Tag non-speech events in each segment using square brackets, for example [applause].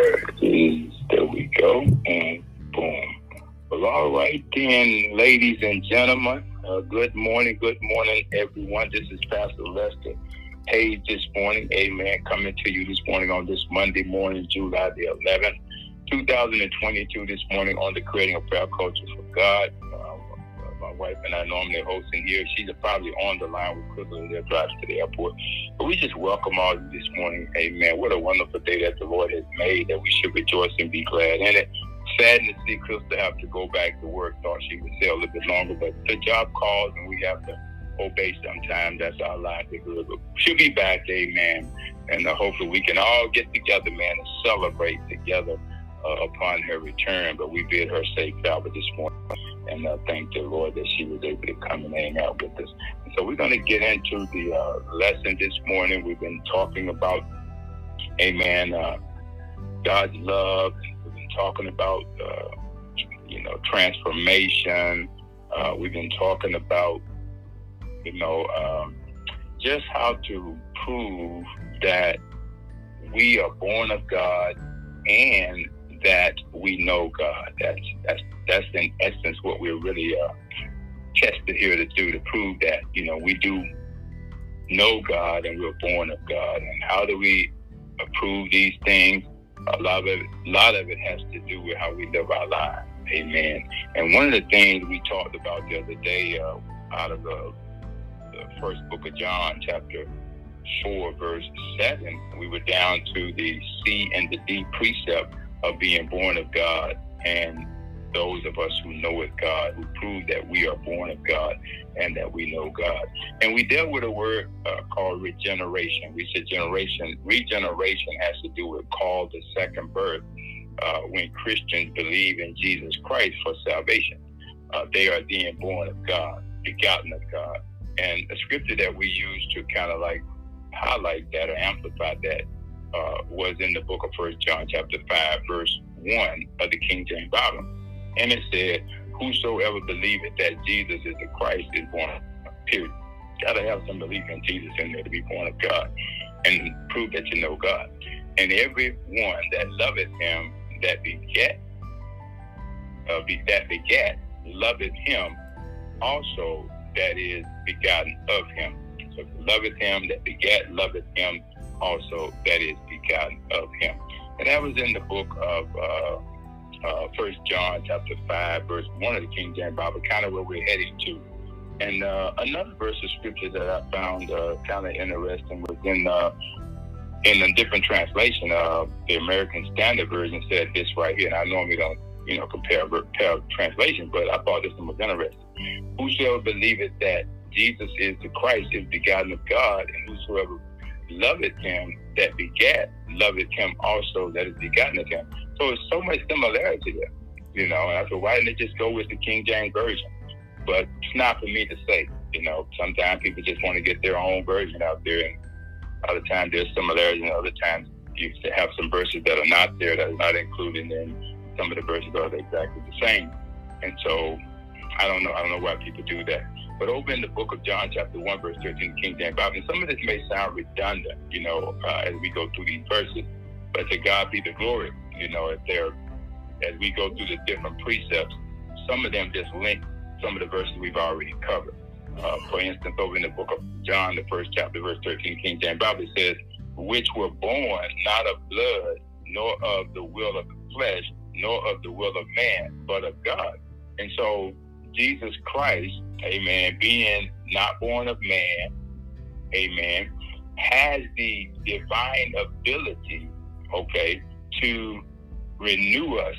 Where is there we go and boom. Well, all right then, ladies and gentlemen. Uh, good morning, good morning, everyone. This is Pastor Lester Hayes this morning. Amen. Coming to you this morning on this Monday morning, July the 11th, 2022. This morning on the Creating a Prayer Culture for God wife and I normally hosting here. She's probably on the line with Crystal and driving to the airport. But we just welcome all you this morning. Amen. What a wonderful day that the Lord has made that we should rejoice and be glad in it. Sad to see Crystal have to go back to work. Thought she would stay a little bit longer, but the job calls and we have to obey sometimes. That's our life. She'll be back, amen. And uh, hopefully we can all get together, man, and celebrate together uh, upon her return. But we bid her safe travel this morning and uh, thank the Lord that she was able to come and hang out with us. So we're going to get into the uh, lesson this morning. We've been talking about, amen, uh, God's love. We've been talking about, uh, you know, transformation. Uh, we've been talking about, you know, um, just how to prove that we are born of God and that we know God. That's that's that's in essence what we're really uh, tested here to do to prove that you know we do know God and we're born of God. And how do we prove these things? A lot of it, a lot of it has to do with how we live our lives. Amen. And one of the things we talked about the other day uh, out of the, the first book of John, chapter 4, verse 7, we were down to the C and the D precept of being born of God and those of us who know it God, who prove that we are born of God and that we know God. And we dealt with a word uh, called regeneration. We said generation, regeneration has to do with called the second birth. Uh, when Christians believe in Jesus Christ for salvation, uh, they are being born of God, begotten of God. And the scripture that we use to kind of like highlight that or amplify that uh, was in the book of First John, chapter five, verse one of the King James Bible, and it said, "Whosoever believeth that Jesus is the Christ is born." of Period. Got to have some belief in Jesus in there to be born of God, and prove that you know God. And every one that loveth Him, that beget, uh, be, that begat, loveth Him, also that is begotten of Him. So loveth Him that begat, loveth Him also that is begotten of him. And that was in the book of uh, uh, First John chapter five, verse one of the King James Bible, kind of where we're heading to. And uh, another verse of scripture that I found uh, kind of interesting was in uh, in a different translation. Uh, the American Standard Version said this right here, and I normally don't, you know, compare compare translation, but I thought this one was interesting. Whosoever believeth that Jesus is the Christ is begotten of God, and whosoever loveth him that begat, loveth him also that is begotten of him. So it's so much similarity there, you know. And I said, why didn't it just go with the King James version? But it's not for me to say, you know. Sometimes people just want to get their own version out there, and other times there's similarities, and other times you have some verses that are not there that are not included, and some of the verses are exactly the same. And so I don't know. I don't know why people do that. But over in the book of John, chapter 1, verse 13, King James Bible, and some of this may sound redundant, you know, uh, as we go through these verses, but to God be the glory, you know, if they're, as we go through the different precepts, some of them just link some of the verses we've already covered. Uh, for instance, over in the book of John, the first chapter, verse 13, King James Bible says, which were born not of blood, nor of the will of the flesh, nor of the will of man, but of God. And so Jesus Christ, amen, being not born of man, amen, has the divine ability, okay, to renew us,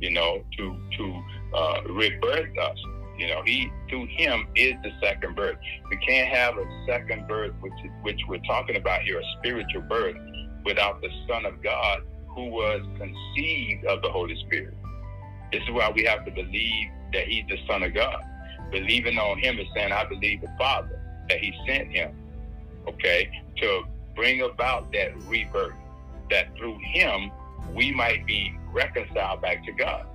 you know, to to uh, rebirth us. You know, he through him is the second birth. We can't have a second birth, which is, which we're talking about here, a spiritual birth, without the Son of God who was conceived of the Holy Spirit. This is why we have to believe that he's the Son of God. Believing on him is saying, I believe the Father, that he sent him, okay, to bring about that rebirth, that through him we might be reconciled back to God.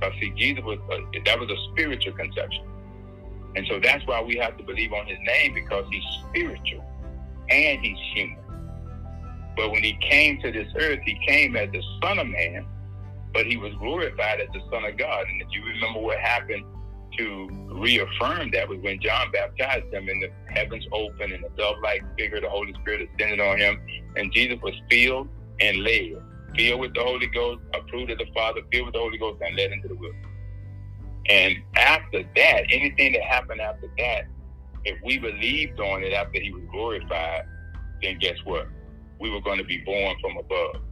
Because see, Jesus was, a, that was a spiritual conception. And so that's why we have to believe on his name because he's spiritual and he's human. But when he came to this earth, he came as the Son of Man, but he was glorified as the Son of God. And if you remember what happened to reaffirm that was when John baptized him and the heavens opened and the dove-like figure, the Holy Spirit ascended on him, and Jesus was filled and led, filled with the Holy Ghost, approved of the Father, filled with the Holy Ghost, and led into the wilderness. And after that, anything that happened after that, if we believed on it after he was glorified, then guess what? We were going to be born from above.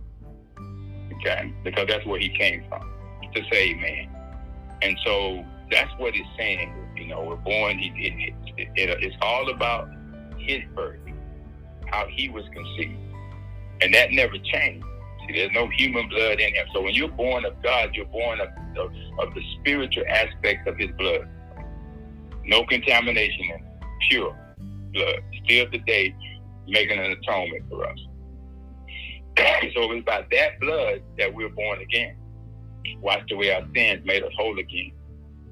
Okay? Because that's where he came from, to save man. And so that's what it's saying. You know, we're born, it, it, it, it's all about his birth, how he was conceived. And that never changed. There's no human blood in him. So when you're born of God, you're born of, of, of the spiritual aspect of his blood. No contamination in pure blood. Still today, making an atonement for us. [coughs] so it's by that blood that we're born again. Washed away our sins, made us whole again.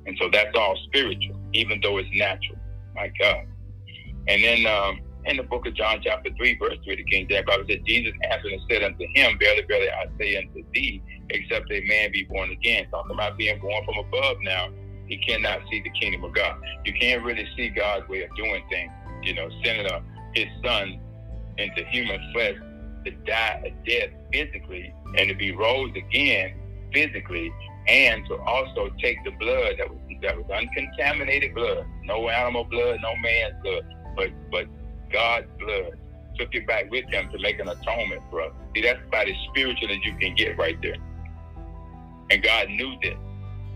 And so that's all spiritual, even though it's natural. My God. And then um, in the book of John, chapter 3, verse 3, the King James Bible said, Jesus answered and said unto him, Verily, verily, I say unto thee, except a man be born again. Talking about being born from above now, he cannot see the kingdom of God. You can't really see God's way of doing things. You know, sending a, his son into human flesh to die a death physically and to be rose again physically and to also take the blood that was that was uncontaminated blood, no animal blood, no man's blood, but but God's blood. Took it back with him to make an atonement for us. See, that's about as spiritual as you can get right there. And God knew this.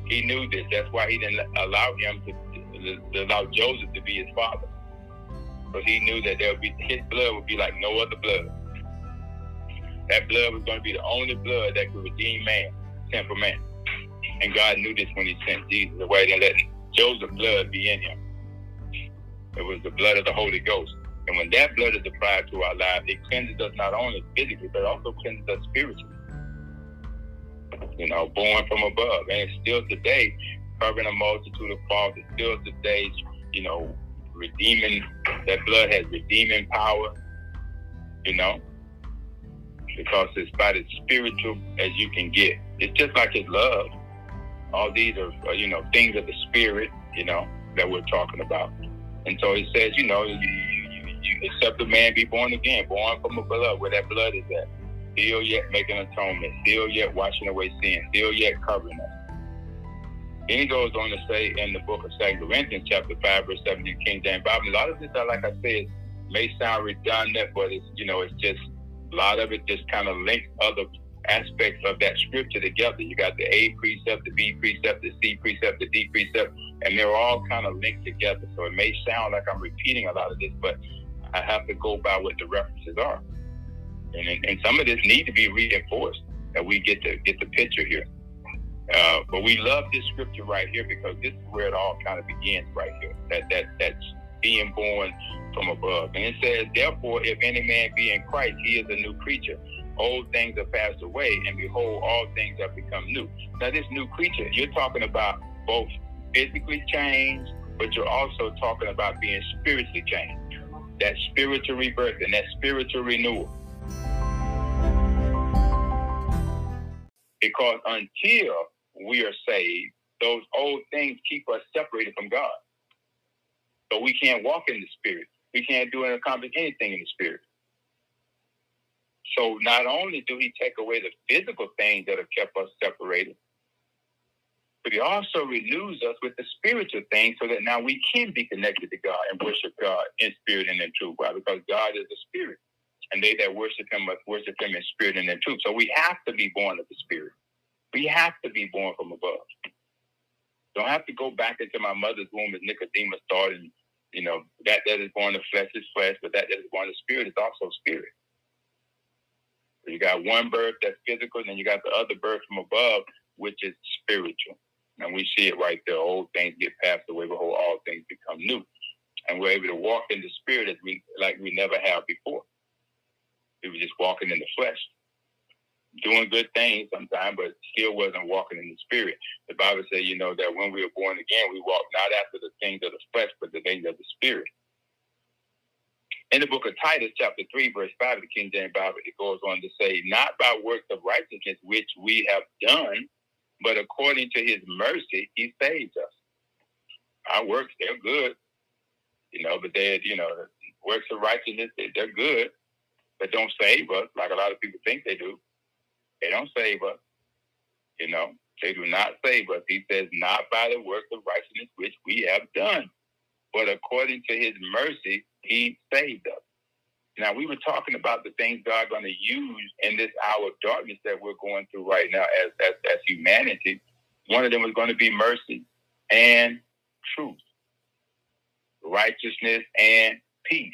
He knew this. That's why he didn't allow him to, to allow Joseph to be his father. Because he knew that there would be his blood would be like no other blood. That blood was going to be the only blood that could redeem man, sinful man. And God knew this when he sent Jesus away and let Joseph's blood be in him. It was the blood of the Holy Ghost. And when that blood is applied to our lives, it cleanses us not only physically, but also cleanses us spiritually. You know, born from above. And it's still today covering a multitude of faults. It's still today, you know, redeeming, that blood has redeeming power, you know, because it's about as spiritual as you can get. It's just like his love. All these are, uh, you know, things of the spirit, you know, that we're talking about. And so he says, you know, you, accept a man be born again, born from a blood, where that blood is at. Still yet making atonement, still yet washing away sin, still yet covering us. Then he goes on to say in the book of Second Corinthians, chapter 5, verse 17, King James Bible, a lot of this, like I said, may sound redundant, but it's, you know, it's just, a lot of it just kind of links other aspects of that scripture together. You got the A precept, the B precept, the C precept, the D precept, and they're all kind of linked together. So it may sound like I'm repeating a lot of this, but I have to go by what the references are. And, and some of this need to be reinforced that we get to get the picture here. Uh, but we love this scripture right here because this is where it all kind of begins right here. That that that's being born from above. And it says, Therefore, if any man be in Christ, he is a new creature old things have passed away, and behold, all things have become new. Now, this new creature, you're talking about both physically changed, but you're also talking about being spiritually changed. That spiritual rebirth and that spiritual renewal. Because until we are saved, those old things keep us separated from God. So we can't walk in the spirit. We can't do and accomplish anything in the spirit. So not only do he take away the physical things that have kept us separated, but he also renews us with the spiritual things so that now we can be connected to God and worship God in spirit and in truth. Why? Because God is a spirit. And they that worship him must worship him in spirit and in truth. So we have to be born of the spirit. We have to be born from above. Don't have to go back into my mother's womb as Nicodemus thought and you know, that that is born of flesh is flesh, but that that is born of spirit is also spirit. You got one birth that's physical, and then you got the other birth from above, which is spiritual. And we see it right there. Old things get passed away, behold, all things become new. And we're able to walk in the spirit as we like we never have before. We were just walking in the flesh, doing good things sometimes, but still wasn't walking in the spirit. The Bible says, you know, that when we were born again, we walk not after the things of the flesh, but the things of the spirit. in the book of Titus, chapter 3, verse 5 of the King James Bible, it goes on to say, Not by works of righteousness which we have done, but according to his mercy, he saved us. Our works, they're good, you know, but they're, you know, works of righteousness, they're good, but don't save us like a lot of people think they do. They don't save us, you know. They do not save us. He says, not by the works of righteousness which we have done, but according to his mercy, he saved us. Now, we were talking about the things God going to use in this hour of darkness that we're going through right now as, as, as humanity. One of them was going to be mercy and truth, righteousness and peace.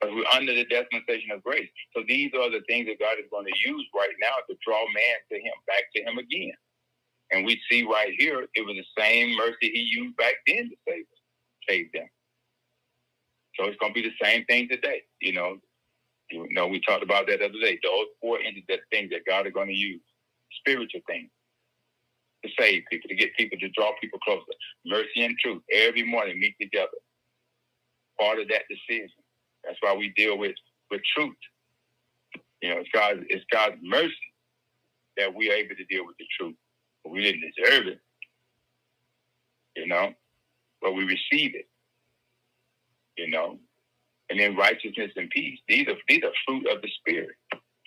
But we're under the dispensation of grace. So these are the things that God is going to use right now to draw man to him, back to him again. And we see right here, it was the same mercy he used back then to save us, save them. So it's going to be the same thing today. You know, you know, we talked about that the other day. Those four entities, that things that God is going to use, spiritual things, to save people, to get people, to draw people closer. Mercy and truth every morning meet together. Part of that decision. That's why we deal with with truth. You know, it's God's it's God's mercy that we are able to deal with the truth. We didn't deserve it, you know, but we receive it, you know. And then righteousness and peace. These are these are fruit of the spirit,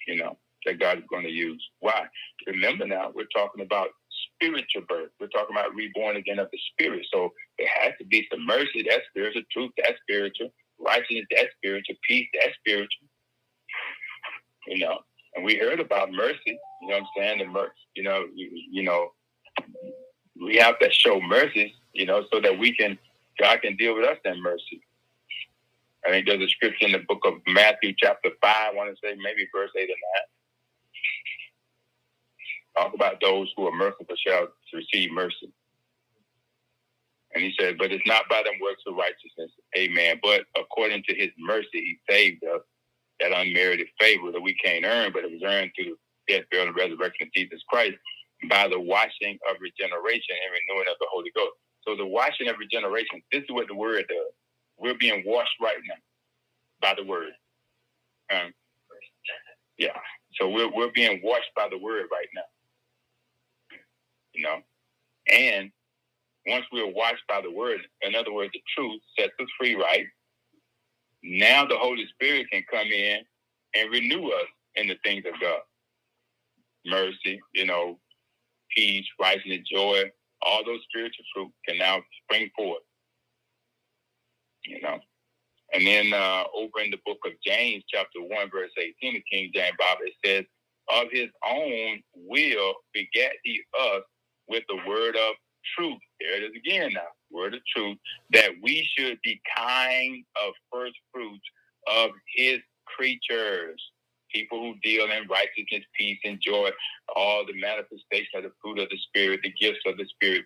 you know, that God is going to use. Why? Remember now, we're talking about spiritual birth. We're talking about reborn again of the spirit. So there has to be some mercy. That's spiritual. Truth. That's spiritual. Righteousness. That's spiritual. Peace. That's spiritual. You know, and we heard about mercy. You know what I'm saying? The mercy. You know, you, you know, we have to show mercy. You know, so that we can God can deal with us in mercy. I think there's a scripture in the book of Matthew, chapter five. I want to say maybe verse eight or nine. Talk about those who are merciful shall receive mercy. And he said, But it's not by them works of righteousness, amen. But according to his mercy, he saved us that unmerited favor that we can't earn, but it was earned through the death, burial, and resurrection of Jesus Christ by the washing of regeneration and renewing of the Holy Ghost. So the washing of regeneration, this is what the word does. We're being washed right now by the word. Um, yeah. So we're we're being washed by the word right now. You know? And once we're washed by the word, in other words, the truth sets us free, right? Now the Holy Spirit can come in and renew us in the things of God. Mercy, you know, peace, righteousness, joy, all those spiritual fruit can now spring forth. You know. And then uh, over in the book of James, chapter 1, verse 18, the King James Bible, it says, Of his own will begat he us with the word of truth. There it is again now, word of truth, that we should be kind of first fruits of his creatures. People who deal in righteousness, peace, and joy, all the manifestation of the fruit of the Spirit, the gifts of the Spirit,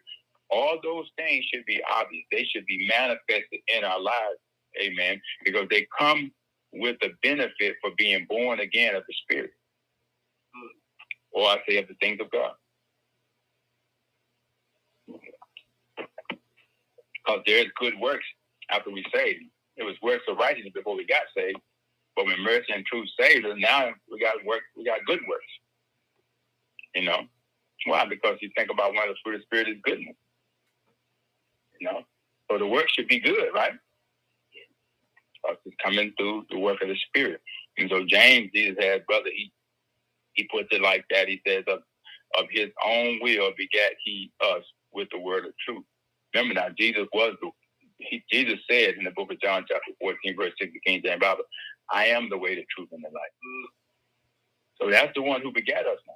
all those things should be obvious. They should be manifested in our lives. Amen. Because they come with the benefit for being born again of the Spirit. Or I say of the things of God. because there's good works after we saved. It was works of righteousness before we got saved, but when mercy and truth saved us, now we got work. We got good works. You know why? Because you think about one of the fruit of the spirit is goodness. You know, so the work should be good, right? It's coming through the work of the spirit. And so James, Jesus had brother, he he puts it like that. He says of of his own will begat he us with the word of truth Remember now, Jesus was the he, Jesus said in the book of John, chapter 14, verse 6, the King James Bible, I am the way, the truth, and the life. So that's the one who begat us now.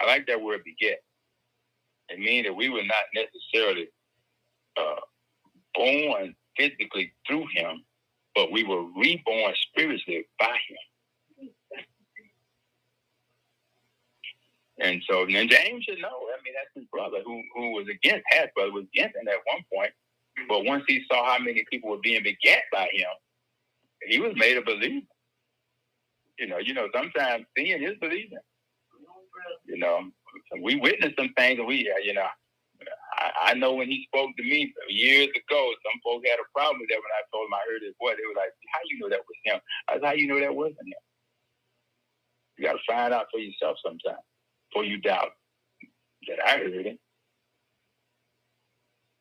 I like that word beget. It means that we were not necessarily uh, born physically through him, but we were reborn spiritually by him. And so then James should know. I mean, that's his brother who who was against half brother was against him at one point. But once he saw how many people were being begat by him, he was made a believer. You know, you know, sometimes seeing is believing. You know, we witnessed some things, we, uh, you know, I, I know when he spoke to me years ago, some folks had a problem with that when I told them I heard his voice. They were like, How you know that was him? I said, How you know that wasn't him? You gotta find out for yourself sometime before you doubt that I heard it.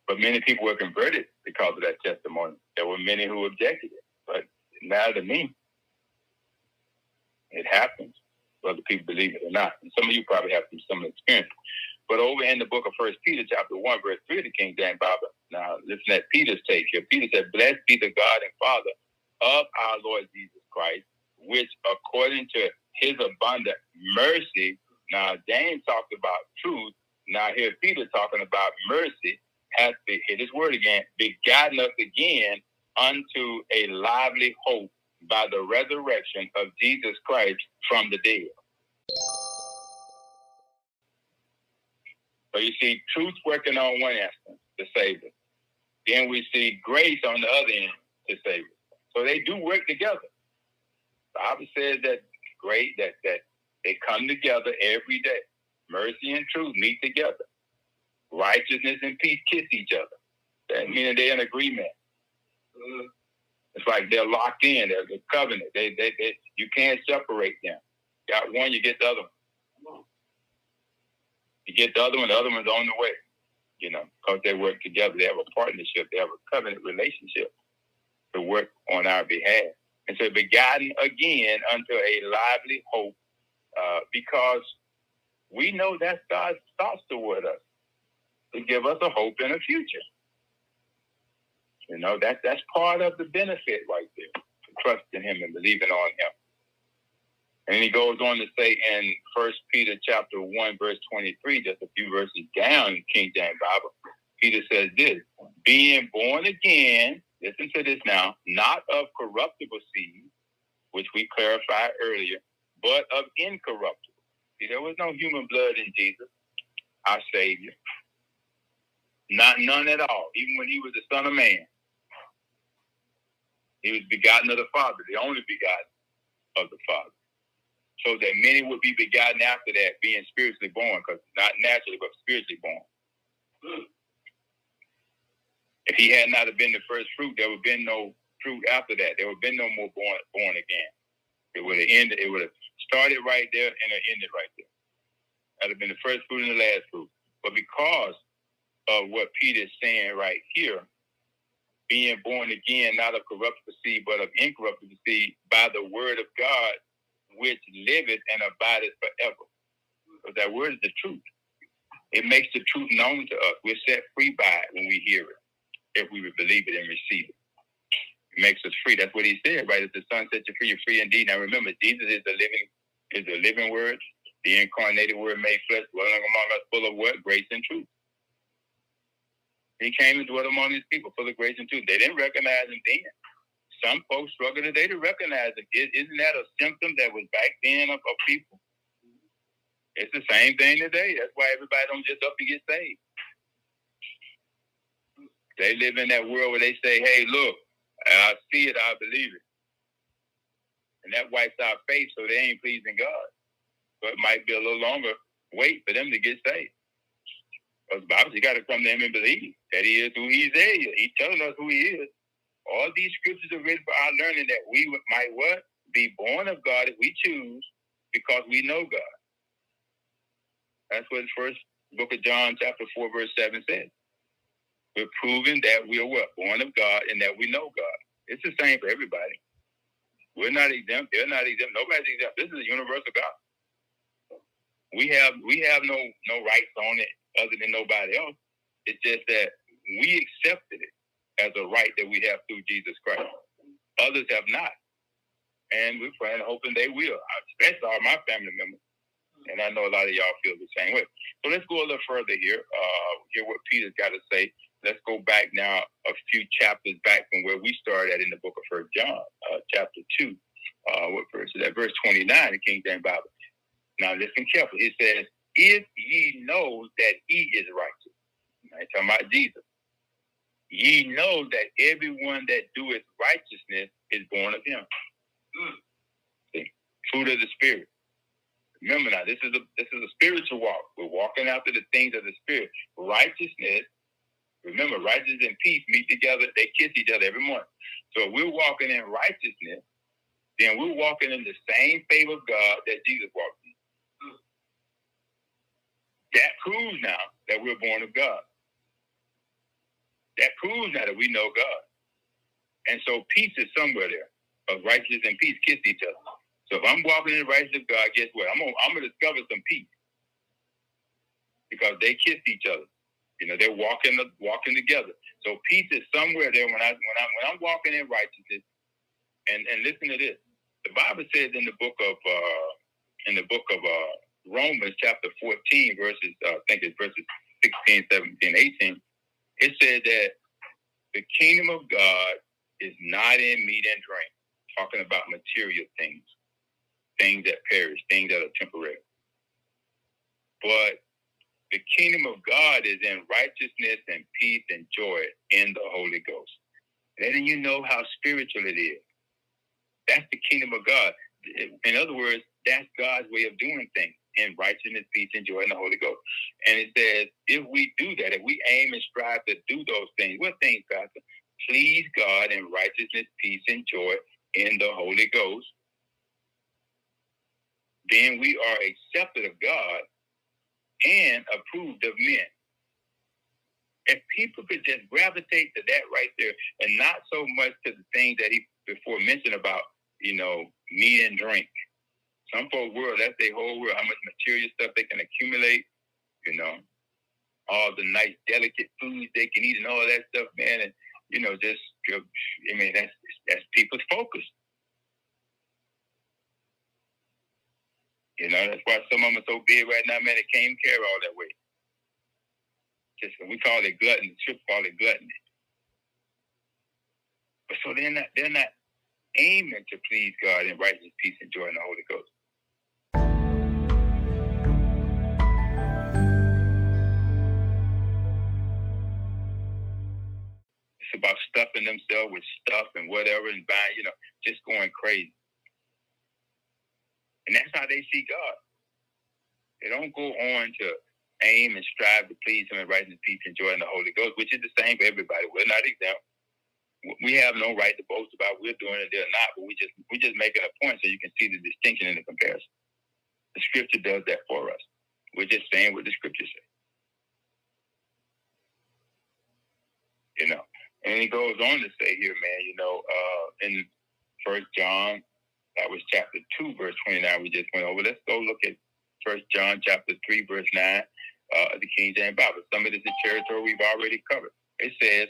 But many people were converted because of that testimony. There were many who objected it, but it mattered to me. It happens, whether people believe it or not. And some of you probably have some similar experience. But over in the book of First Peter, chapter one, verse three, the King James Bible. Now listen at Peter's take here. Peter said, "Blessed be the God and Father of our Lord Jesus Christ, which according to His abundant mercy." Now James talked about truth. Now here Peter talking about mercy has to hit his word again, begotten us again unto a lively hope by the resurrection of Jesus Christ from the dead. So you see truth working on one instance to save us. Then we see grace on the other end to save us. So they do work together. The Bible says that great that that they come together every day. Mercy and truth meet together. Righteousness and peace kiss each other. That means they're in agreement. Mm-hmm. It's like they're locked in. They're a covenant. They, they, they, you can't separate them. Got one, you get the other one. You get the other one, the other one's on the way. You know, because they work together. They have a partnership. They have a covenant relationship to work on our behalf. And so begotten again unto a lively hope uh, because we know that's God's thoughts toward us to give us a hope in a future. You know, that that's part of the benefit right there, trusting him and believing on him. And he goes on to say in First Peter chapter one, verse twenty-three, just a few verses down in King James Bible, Peter says this: being born again, listen to this now, not of corruptible seed, which we clarified earlier, but of incorruptible. See, there was no human blood in Jesus, our Savior. Not none at all, even when he was the Son of Man. He was begotten of the Father, the only begotten of the Father. So that many would be begotten after that, being spiritually born, because not naturally, but spiritually born. If he had not have been the first fruit, there would have been no fruit after that. There would have been no more born born again. It would have ended, it would have started right there and it ended right there. That would have been the first fruit and the last fruit. But because of what Peter is saying right here, being born again, not of corruptible seed, but of incorruptible seed, by the word of God, which liveth and abideth forever. Because that word is the truth. It makes the truth known to us. We're set free by it when we hear it, if we believe it and receive it. It makes us free. That's what he said, right? If the Son sets you free, you're free indeed. Now remember, Jesus is the living, is the living word, the incarnated word made flesh, dwelling among us, full of what? Grace and truth. He came and dwelt among his people full of grace and truth. They didn't recognize him then. Some folks struggle today to recognize him. it. Isn't that a symptom that was back then of, of people? It's the same thing today. That's why everybody don't just up and get saved. They live in that world where they say, hey, look, I see it, I believe it. And that wipes out faith, so they ain't pleasing God. So it might be a little longer wait for them to get saved. Because the Bible, you got to him and believe that he is who he is. He's telling us who he is. All these scriptures are written for our learning that we might what? Be born of God if we choose because we know God. That's what the first book of John, chapter 4, verse 7 says. We're proving that we are what? Born of God and that we know God. It's the same for everybody. We're not exempt. They're not exempt. Nobody's exempt. This is a universal God. We have we have no no rights on it other than nobody else. It's just that we accepted it as a right that we have through Jesus Christ. Others have not. And we're praying hoping they will, especially all my family members. And I know a lot of y'all feel the same way. So let's go a little further here, uh, hear what Peter's got to say. Let's go back now a few chapters back from where we started at in the book of First John, uh, chapter 2. Uh, what verse is that? Verse 29 in the King James Bible. Now listen carefully. It says, if ye know that he is righteous. I'm talking about Jesus. Ye know that everyone that doeth righteousness is born of him. Mm. See, fruit of the Spirit. Remember now, this is a this is a spiritual walk. We're walking after the things of the spirit. Righteousness. Remember, righteousness and peace meet together. They kiss each other every morning. So we're walking in righteousness. Then we're walking in the same favor of God that Jesus walked. That proves now that we're born of God. That proves now that we know God. And so peace is somewhere there. Of righteousness and peace kiss each other. So if I'm walking in the righteousness of God, guess what? I'm gonna, I'm gonna discover some peace because they kiss each other. You know, they're walking walking together. So peace is somewhere there when I when I when I'm walking in righteousness. And and listen to this. The Bible says in the book of uh, in the book of uh, Romans chapter 14 verses uh, I think it's verses 16, 17, 18. It said that the kingdom of God is not in meat and drink, talking about material things things that perish, things that are temporary. But the kingdom of God is in righteousness and peace and joy in the Holy Ghost. Letting you know how spiritual it is. That's the kingdom of God. In other words, that's God's way of doing things in righteousness, peace, and joy in the Holy Ghost. And it says, if we do that, if we aim and strive to do those things, what things, Pastor? Please God in righteousness, peace, and joy in the Holy Ghost then we are accepted of God and approved of men. If people could just gravitate to that right there and not so much to the things that he before mentioned about, you know, meat and drink. Some folk world, that's their whole world, how much material stuff they can accumulate, you know, all the nice, delicate foods they can eat and all that stuff, man. And, you know, just, I mean, that's, that's people's focus. You know, that's why some of them are so big right now, man, they can't carry all that weight. Just we call it gluttony, trip call it gluttony. But so they're not they're not aiming to please God in righteousness, peace, and joy in the Holy Ghost. About stuffing themselves with stuff and whatever and buying, you know, just going crazy. And that's how they see God. They don't go on to aim and strive to please Him and righteousness, peace, and joy in the Holy Ghost, which is the same for everybody. We're not exempt. We have no right to boast about we're doing it, they're not, but we just we just making a point so you can see the distinction in the comparison. The Scripture does that for us. We're just saying what the Scripture says. You know, and he goes on to say here, man. You know, uh, in First John that was chapter 2, verse 29. We just went over. Let's go look at First John chapter 3, verse 9, uh, the King James Bible. Some of this is territory we've already covered. It says,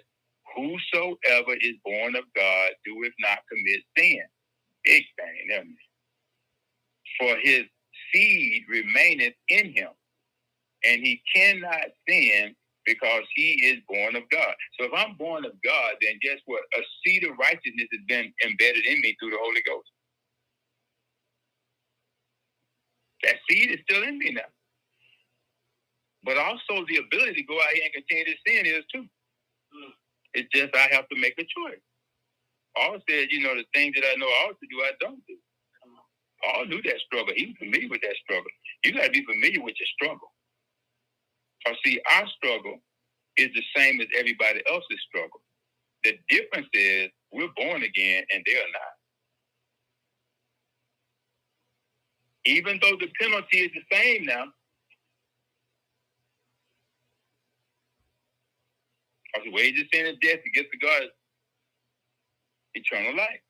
Whosoever is born of God doeth not commit sin. Big thing, For his seed remaineth in him, and he cannot sin because he is born of God. So if I'm born of God, then guess what? A seed of righteousness has been embedded in me through the Holy Ghost. That seed is still in me now. But also the ability to go out here and continue to sin is too. It's just I have to make a choice. Paul said, you know, the things that I know I ought to do, I don't do. Paul knew that struggle. He was familiar with that struggle. You got to be familiar with your struggle. Because, see, our struggle is the same as everybody else's struggle. The difference is we're born again and they're not. even though the penalty is the same now. Because the wages of sin is death, to get to God eternal life.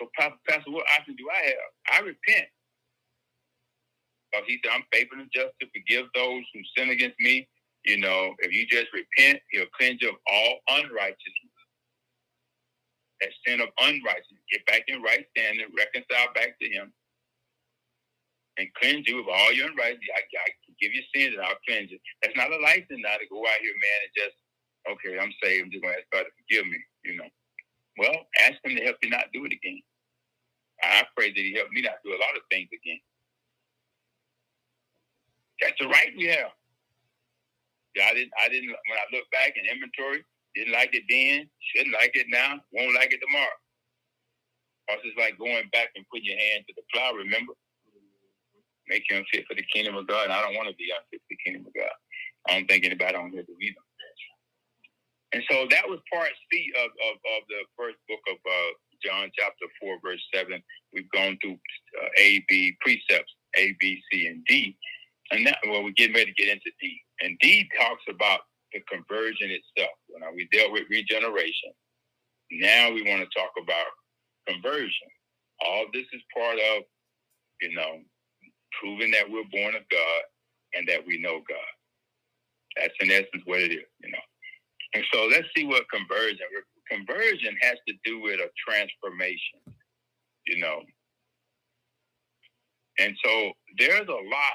So, Pastor, what option do I have? I repent. Because he said, I'm faithful and just to forgive those who sin against me. You know, if you just repent, he'll cleanse you of all unrighteousness. That sin of unrighteousness. Get back in right standing, reconcile back to him and cleanse you of all your unrighteousness. I, I give you sins and I'll cleanse you. That's not a license now to go out here, man, and just, okay, I'm saved. I'm just going to ask God to forgive me, you know. Well, ask Him to help you not do it again. I pray that He help me not do a lot of things again. That's the right we have. I didn't. I didn't. When I look back in inventory, didn't like it then. Shouldn't like it now. Won't like it tomorrow. Because it's like going back and putting your hand to the plow. Remember, make you unfit for the kingdom of God. And I don't want to be unfit for the kingdom of God. I don't think anybody on here do either. And so that was part C of, of, of the first book of uh, John, chapter 4, verse 7. We've gone through uh, A, B, precepts, A, B, C, and D. And now, well, we're getting ready to get into D. And D talks about the conversion itself. Now, we dealt with regeneration. Now we want to talk about conversion. All this is part of, you know, proving that we're born of God and that we know God. That's in essence what it is, you know. And so let's see what conversion. Conversion has to do with a transformation, you know. And so there's a lot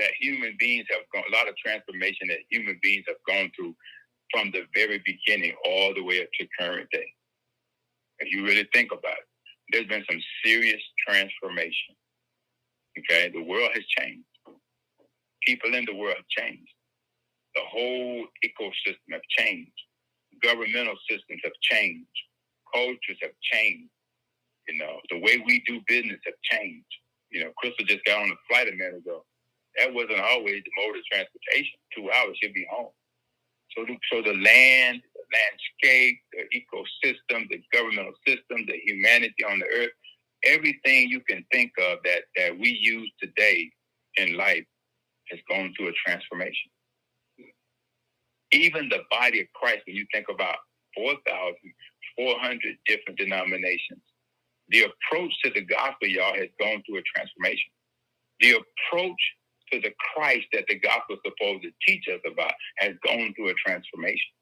that human beings have gone, a lot of transformation that human beings have gone through from the very beginning all the way up to current day. If you really think about it, there's been some serious transformation. Okay, the world has changed. People in the world have changed the whole ecosystem have changed. Governmental systems have changed. Cultures have changed. You know, the way we do business have changed. You know, Crystal just got on a flight a minute ago. That wasn't always the mode of transportation. Two hours, she'll be home. So, the, so the land, the landscape, the ecosystem, the governmental system, the humanity on the earth, everything you can think of that that we use today in life has gone through a transformation even the body of Christ, when you think about 4,400 different denominations, the approach to the gospel, y'all, has gone through a transformation. The approach to the Christ that the gospel is supposed to teach us about has gone through a transformation.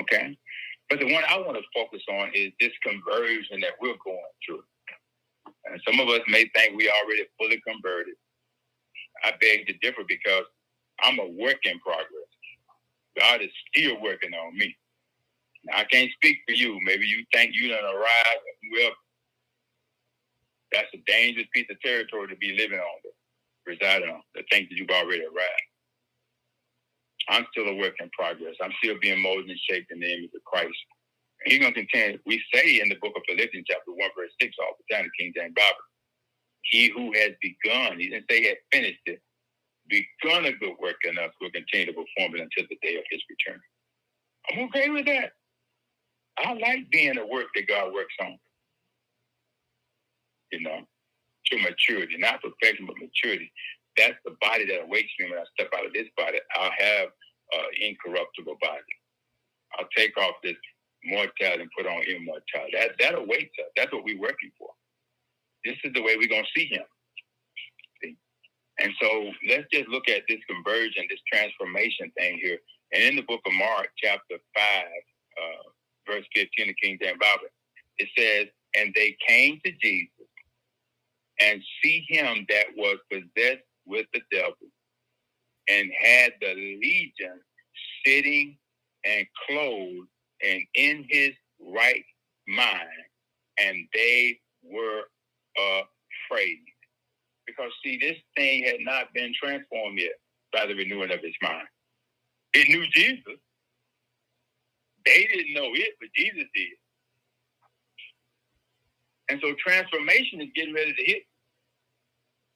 Okay? But the one I want to focus on is this conversion that we're going through. And some of us may think we already fully converted. I beg to differ because I'm a work in progress. God is still working on me. Now, I can't speak for you. Maybe you think you done arrived. Well, that's a dangerous piece of territory to be living on, residing on, to think that you've already arrived. I'm still a work in progress. I'm still being molded and shaped in the image of Christ. And he's going to contend, We say in the book of Philippians, chapter 1, verse 6, all the time, the King James Bible, he who has begun, he didn't say he had finished it, begun a good work in us will continue to perform it until the day of his return. I'm okay with that. I like being the work that God works on. You know, to maturity, not perfection, but maturity. That's the body that awaits me when I step out of this body. I'll have an incorruptible body. I'll take off this mortality and put on immortality. That that awaits us. That's what we're working for. This is the way we're gonna see him. And so let's just look at this conversion, this transformation thing here. And in the book of Mark, chapter 5, uh, verse 15 of King James Bible, it says, And they came to Jesus and see him that was possessed with the devil and had the legion sitting and clothed and in his right mind, and they were afraid. Because see, this thing had not been transformed yet by the renewing of his mind. It knew Jesus. They didn't know it, but Jesus did. And so transformation is getting ready to hit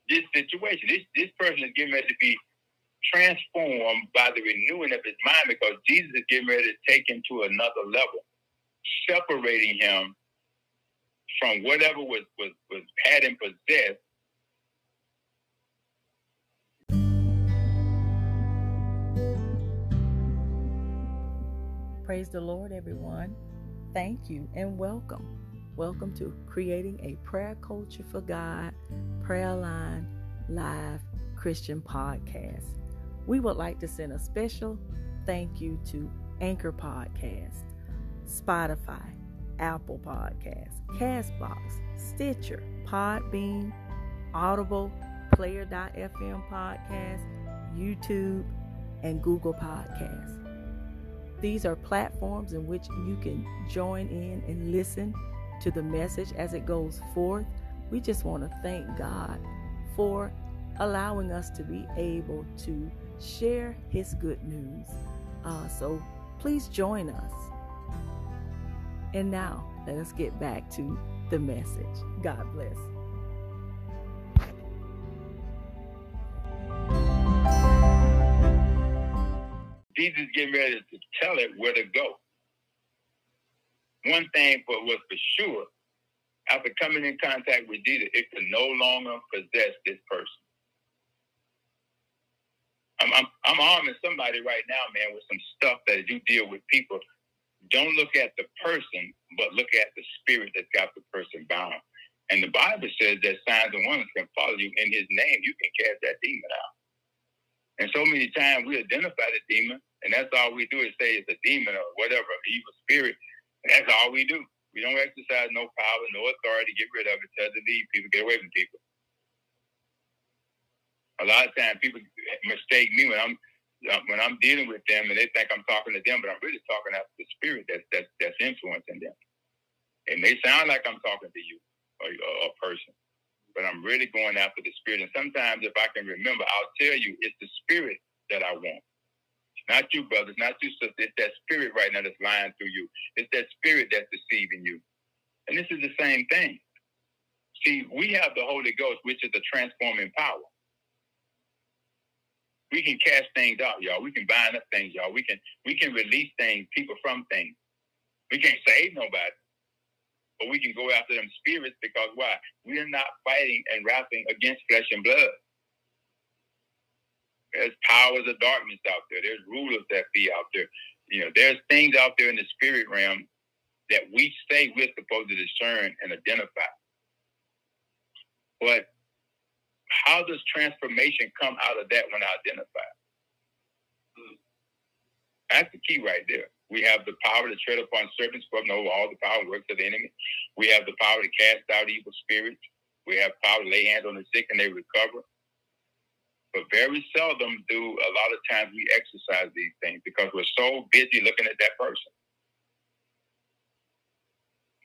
this situation. This this person is getting ready to be transformed by the renewing of his mind because Jesus is getting ready to take him to another level, separating him from whatever was was, was had him possessed Praise the Lord, everyone. Thank you and welcome. Welcome to Creating a Prayer Culture for God Prayer Line Live Christian Podcast. We would like to send a special thank you to Anchor Podcast, Spotify, Apple Podcast, Castbox, Stitcher, Podbean, Audible, Player.fm Podcast, YouTube, and Google Podcasts. These are platforms in which you can join in and listen to the message as it goes forth. We just want to thank God for allowing us to be able to share His good news. Uh, so please join us. And now, let us get back to the message. God bless. Jesus getting ready to tell it where to go. One thing for was for sure, after coming in contact with Jesus, it could no longer possess this person. I'm, I'm, I'm arming somebody right now, man, with some stuff that you deal with people. Don't look at the person, but look at the spirit that's got the person bound. And the Bible says that signs and wonders can follow you in his name. You can cast that demon out. And so many times we identify the demon, and that's all we do is say it's a demon or whatever, evil spirit. And that's all we do. We don't exercise no power, no authority, get rid of it, tell to leave people, get away from people. A lot of times people mistake me when I'm when I'm dealing with them and they think I'm talking to them, but I'm really talking after the spirit that's that's, that's influencing them. It may sound like I'm talking to you or a person, but I'm really going after the spirit. And sometimes if I can remember, I'll tell you it's the spirit that I want. Not you, brothers, not you, sisters. It's that spirit right now that's lying through you. It's that spirit that's deceiving you. And this is the same thing. See, we have the Holy Ghost, which is the transforming power. We can cast things out, y'all. We can bind up things, y'all. We can we can release things, people from things. We can't save nobody. But we can go after them spirits because why? We are not fighting and wrestling against flesh and blood. There's powers of darkness out there. There's rulers that be out there. You know, there's things out there in the spirit realm that we say we're supposed to discern and identify. But how does transformation come out of that when identified? Hmm. That's the key right there. We have the power to tread upon serpents, but over all the power works of the enemy. We have the power to cast out evil spirits. We have power to lay hands on the sick and they recover. But very seldom do a lot of times we exercise these things because we're so busy looking at that person.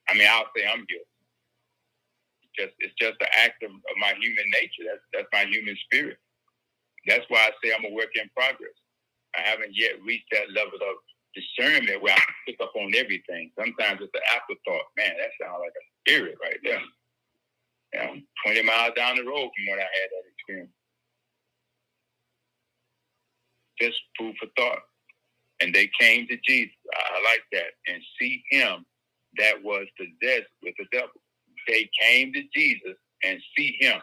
I mean, I'll say I'm guilty. It's just it's just an act of, of my human nature. That's that's my human spirit. That's why I say I'm a work in progress. I haven't yet reached that level of discernment where I pick up on everything. Sometimes it's an afterthought. Man, that sounds like a spirit right there. You know, 20 miles down the road from when I had that experience. Just food for thought. And they came to Jesus. I like that. And see him that was possessed with the devil. They came to Jesus and see him.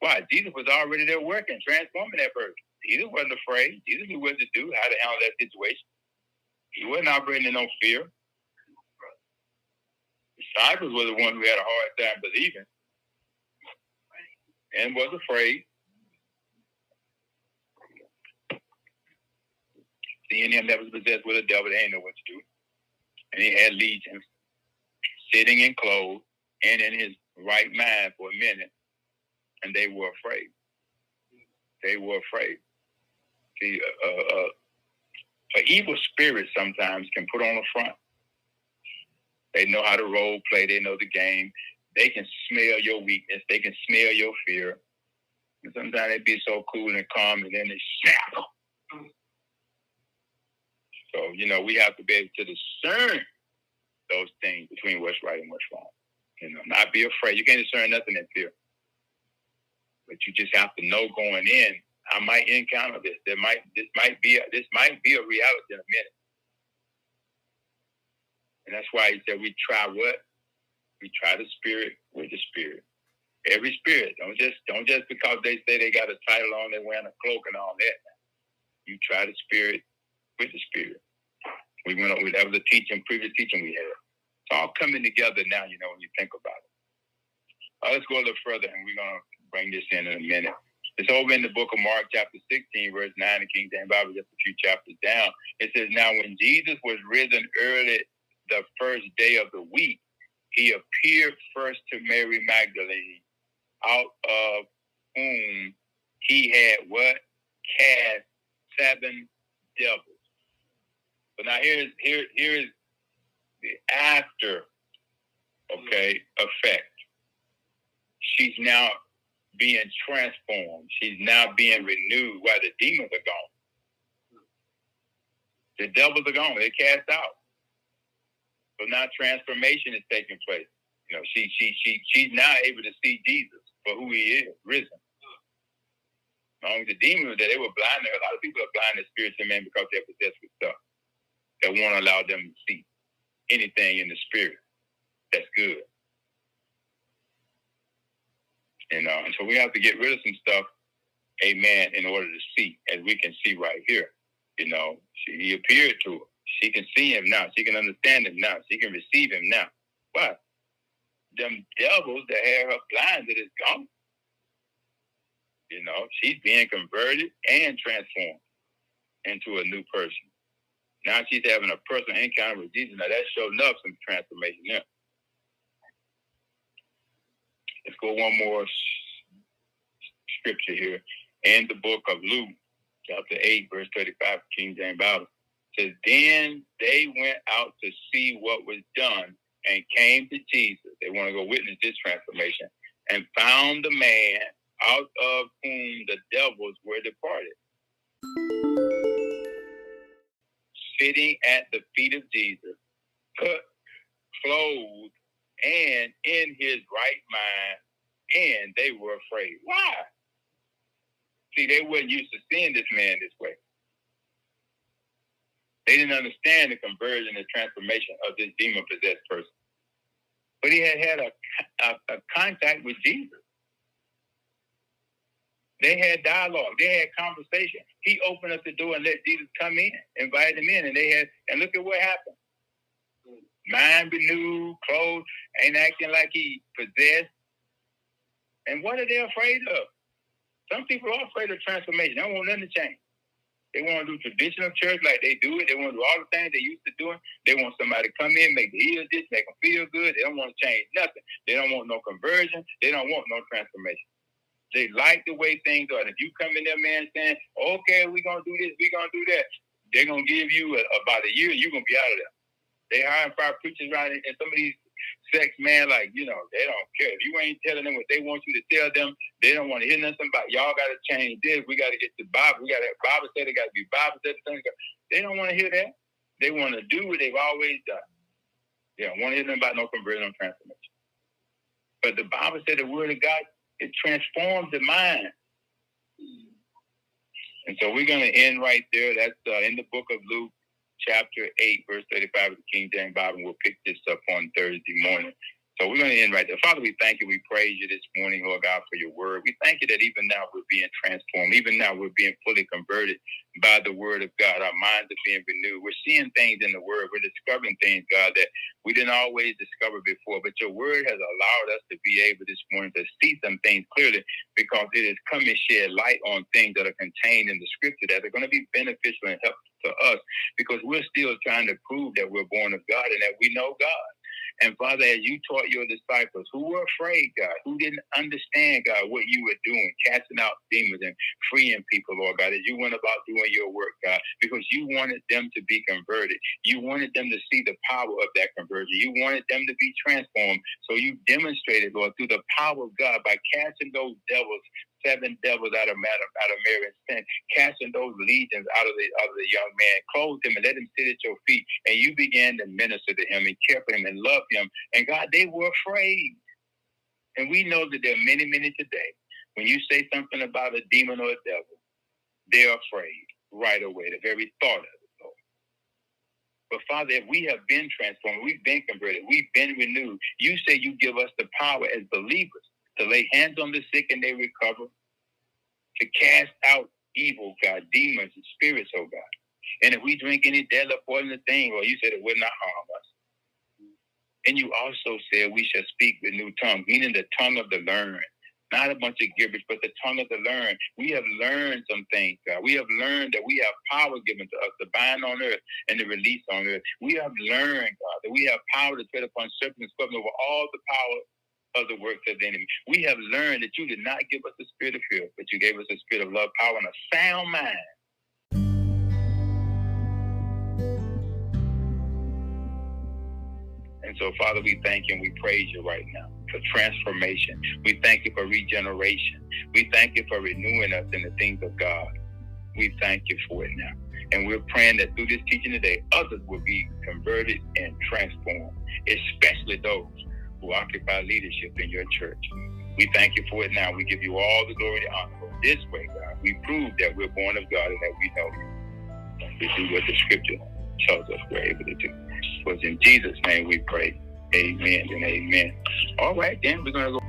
Why? Jesus was already there working, transforming that person. Jesus wasn't afraid. Jesus knew what to do, how to handle that situation. He wasn't operating in no fear. Disciples were the one who had a hard time believing and was afraid. Seeing him that was possessed with a devil, they didn't know what to do. And he had legions sitting in clothes and in his right mind for a minute, and they were afraid. They were afraid. See, uh, uh, an evil spirit sometimes can put on a front. They know how to role play. They know the game. They can smell your weakness. They can smell your fear. And sometimes they be so cool and calm, and then they snap. So you know we have to be able to discern those things between what's right and what's wrong. You know, not be afraid. You can't discern nothing in fear, but you just have to know going in I might encounter this. There might this might be a, this might be a reality in a minute. And that's why he said we try what? We try the spirit with the spirit. Every spirit. Don't just don't just because they say they got a title on, they wearing a cloak and all that. You try the spirit with the spirit. We went over that was a teaching, previous teaching we had. It's all coming together now, you know, when you think about it. Uh, let's go a little further and we're gonna bring this in in a minute. It's over in the book of Mark, chapter 16, verse 9, the King James Bible, just a few chapters down. It says, Now when Jesus was risen early the first day of the week, he appeared first to Mary Magdalene, out of whom he had what? Cast seven devils. But now here's here here's the after okay effect. She's now being transformed. She's now being renewed while the demons are gone. The devils are gone. They're cast out. So now transformation is taking place. You know, she she she she's now able to see Jesus for who he is, risen. Long the demons that they were blind. A lot of people are blind to spiritual men because they're possessed with stuff that won't allow them to see anything in the spirit that's good. You know, and uh, so we have to get rid of some stuff, amen, in order to see, as we can see right here. You know, she, he appeared to her. She can see him now. She can understand him now. She can receive him now. But them devils that had her blinded is gone. You know, she's being converted and transformed into a new person. Now she's having a personal encounter with Jesus. Now that's showing up some transformation there. Let's go one more scripture here. In the book of Luke, chapter 8, verse 35, King James Bible says, Then they went out to see what was done and came to Jesus. They want to go witness this transformation and found the man out of whom the devils were departed. Sitting at the feet of Jesus, cut, clothed, and in his right mind, and they were afraid. Why? See, they weren't used to seeing this man this way. They didn't understand the conversion and transformation of this demon possessed person. But he had had a, a, a contact with Jesus. They had dialogue. They had conversation. He opened up the door and let Jesus come in, invited him in, and they had. And look at what happened. Mind renewed, clothes, ain't acting like he possessed. And what are they afraid of? Some people are afraid of transformation. They don't want nothing to change. They want to do traditional church like they do it. They want to do all the things they used to doing. They want somebody to come in, make the ears this, make them feel good. They don't want to change nothing. They don't want no conversion. They don't want no transformation. They like the way things are. If you come in there, man, saying, okay, we're going to do this, we're going to do that, they're going to give you a, about a year, you're going to be out of there. They hire and fire preachers right in some of these sex, man, like, you know, they don't care. If you ain't telling them what they want you to tell them, they don't want to hear nothing about y'all got to change this. We got to get the Bible. We got to have Bible said it got to be Bible said They don't want to hear that. They want to do what they've always done. They don't want to hear nothing about no conversion or transformation. But the Bible said the word of God, it transforms the mind. And so we're going to end right there. That's uh, in the book of Luke, chapter 8, verse 35 of the King James Bible. We'll pick this up on Thursday morning. So we're going to end right there. Father, we thank you. We praise you this morning, Lord God, for your word. We thank you that even now we're being transformed. Even now we're being fully converted by the word of God. Our minds are being renewed. We're seeing things in the word. We're discovering things, God, that we didn't always discover before. But your word has allowed us to be able this morning to see some things clearly because it has come and shed light on things that are contained in the scripture that are going to be beneficial and helpful to us because we're still trying to prove that we're born of God and that we know God. And Father, as you taught your disciples who were afraid, God, who didn't understand, God, what you were doing, casting out demons and freeing people, Lord God, as you went about doing your work, God, because you wanted them to be converted. You wanted them to see the power of that conversion. You wanted them to be transformed. So you demonstrated, Lord, through the power of God by casting those devils seven devils out of Madam out of Mary's sin, casting those legions out of the out of the young man, clothed him and let him sit at your feet. And you began to minister to him and care for him and love him. And God, they were afraid. And we know that there are many, many today. When you say something about a demon or a devil, they're afraid right away, the very thought of it. But Father, if we have been transformed, we've been converted, we've been renewed, you say you give us the power as believers to lay hands on the sick and they recover, to cast out evil, God, demons and spirits, oh God. And if we drink any deadly poisonous thing, well, you said it would not harm us. And you also said we shall speak with new tongue, meaning the tongue of the learned. Not a bunch of gibberish, but the tongue of the learned. We have learned some things, God. We have learned that we have power given to us to bind on earth and to release on earth. We have learned, God, that we have power to tread upon serpents and scorpions over all the power of the works of the enemy. We have learned that you did not give us a spirit of fear, but you gave us a spirit of love, power, and a sound mind. And so, Father, we thank you and we praise you right now for transformation. We thank you for regeneration. We thank you for renewing us in the things of God. We thank you for it now. And we're praying that through this teaching today, others will be converted and transformed, especially those who occupy leadership in your church. We thank you for it now. We give you all the glory and honor. This way, God, we prove that we're born of God and that we know you. We do what the scripture tells us we're able to do. It was in Jesus' name we pray. Amen and amen. All right, then we're going to go.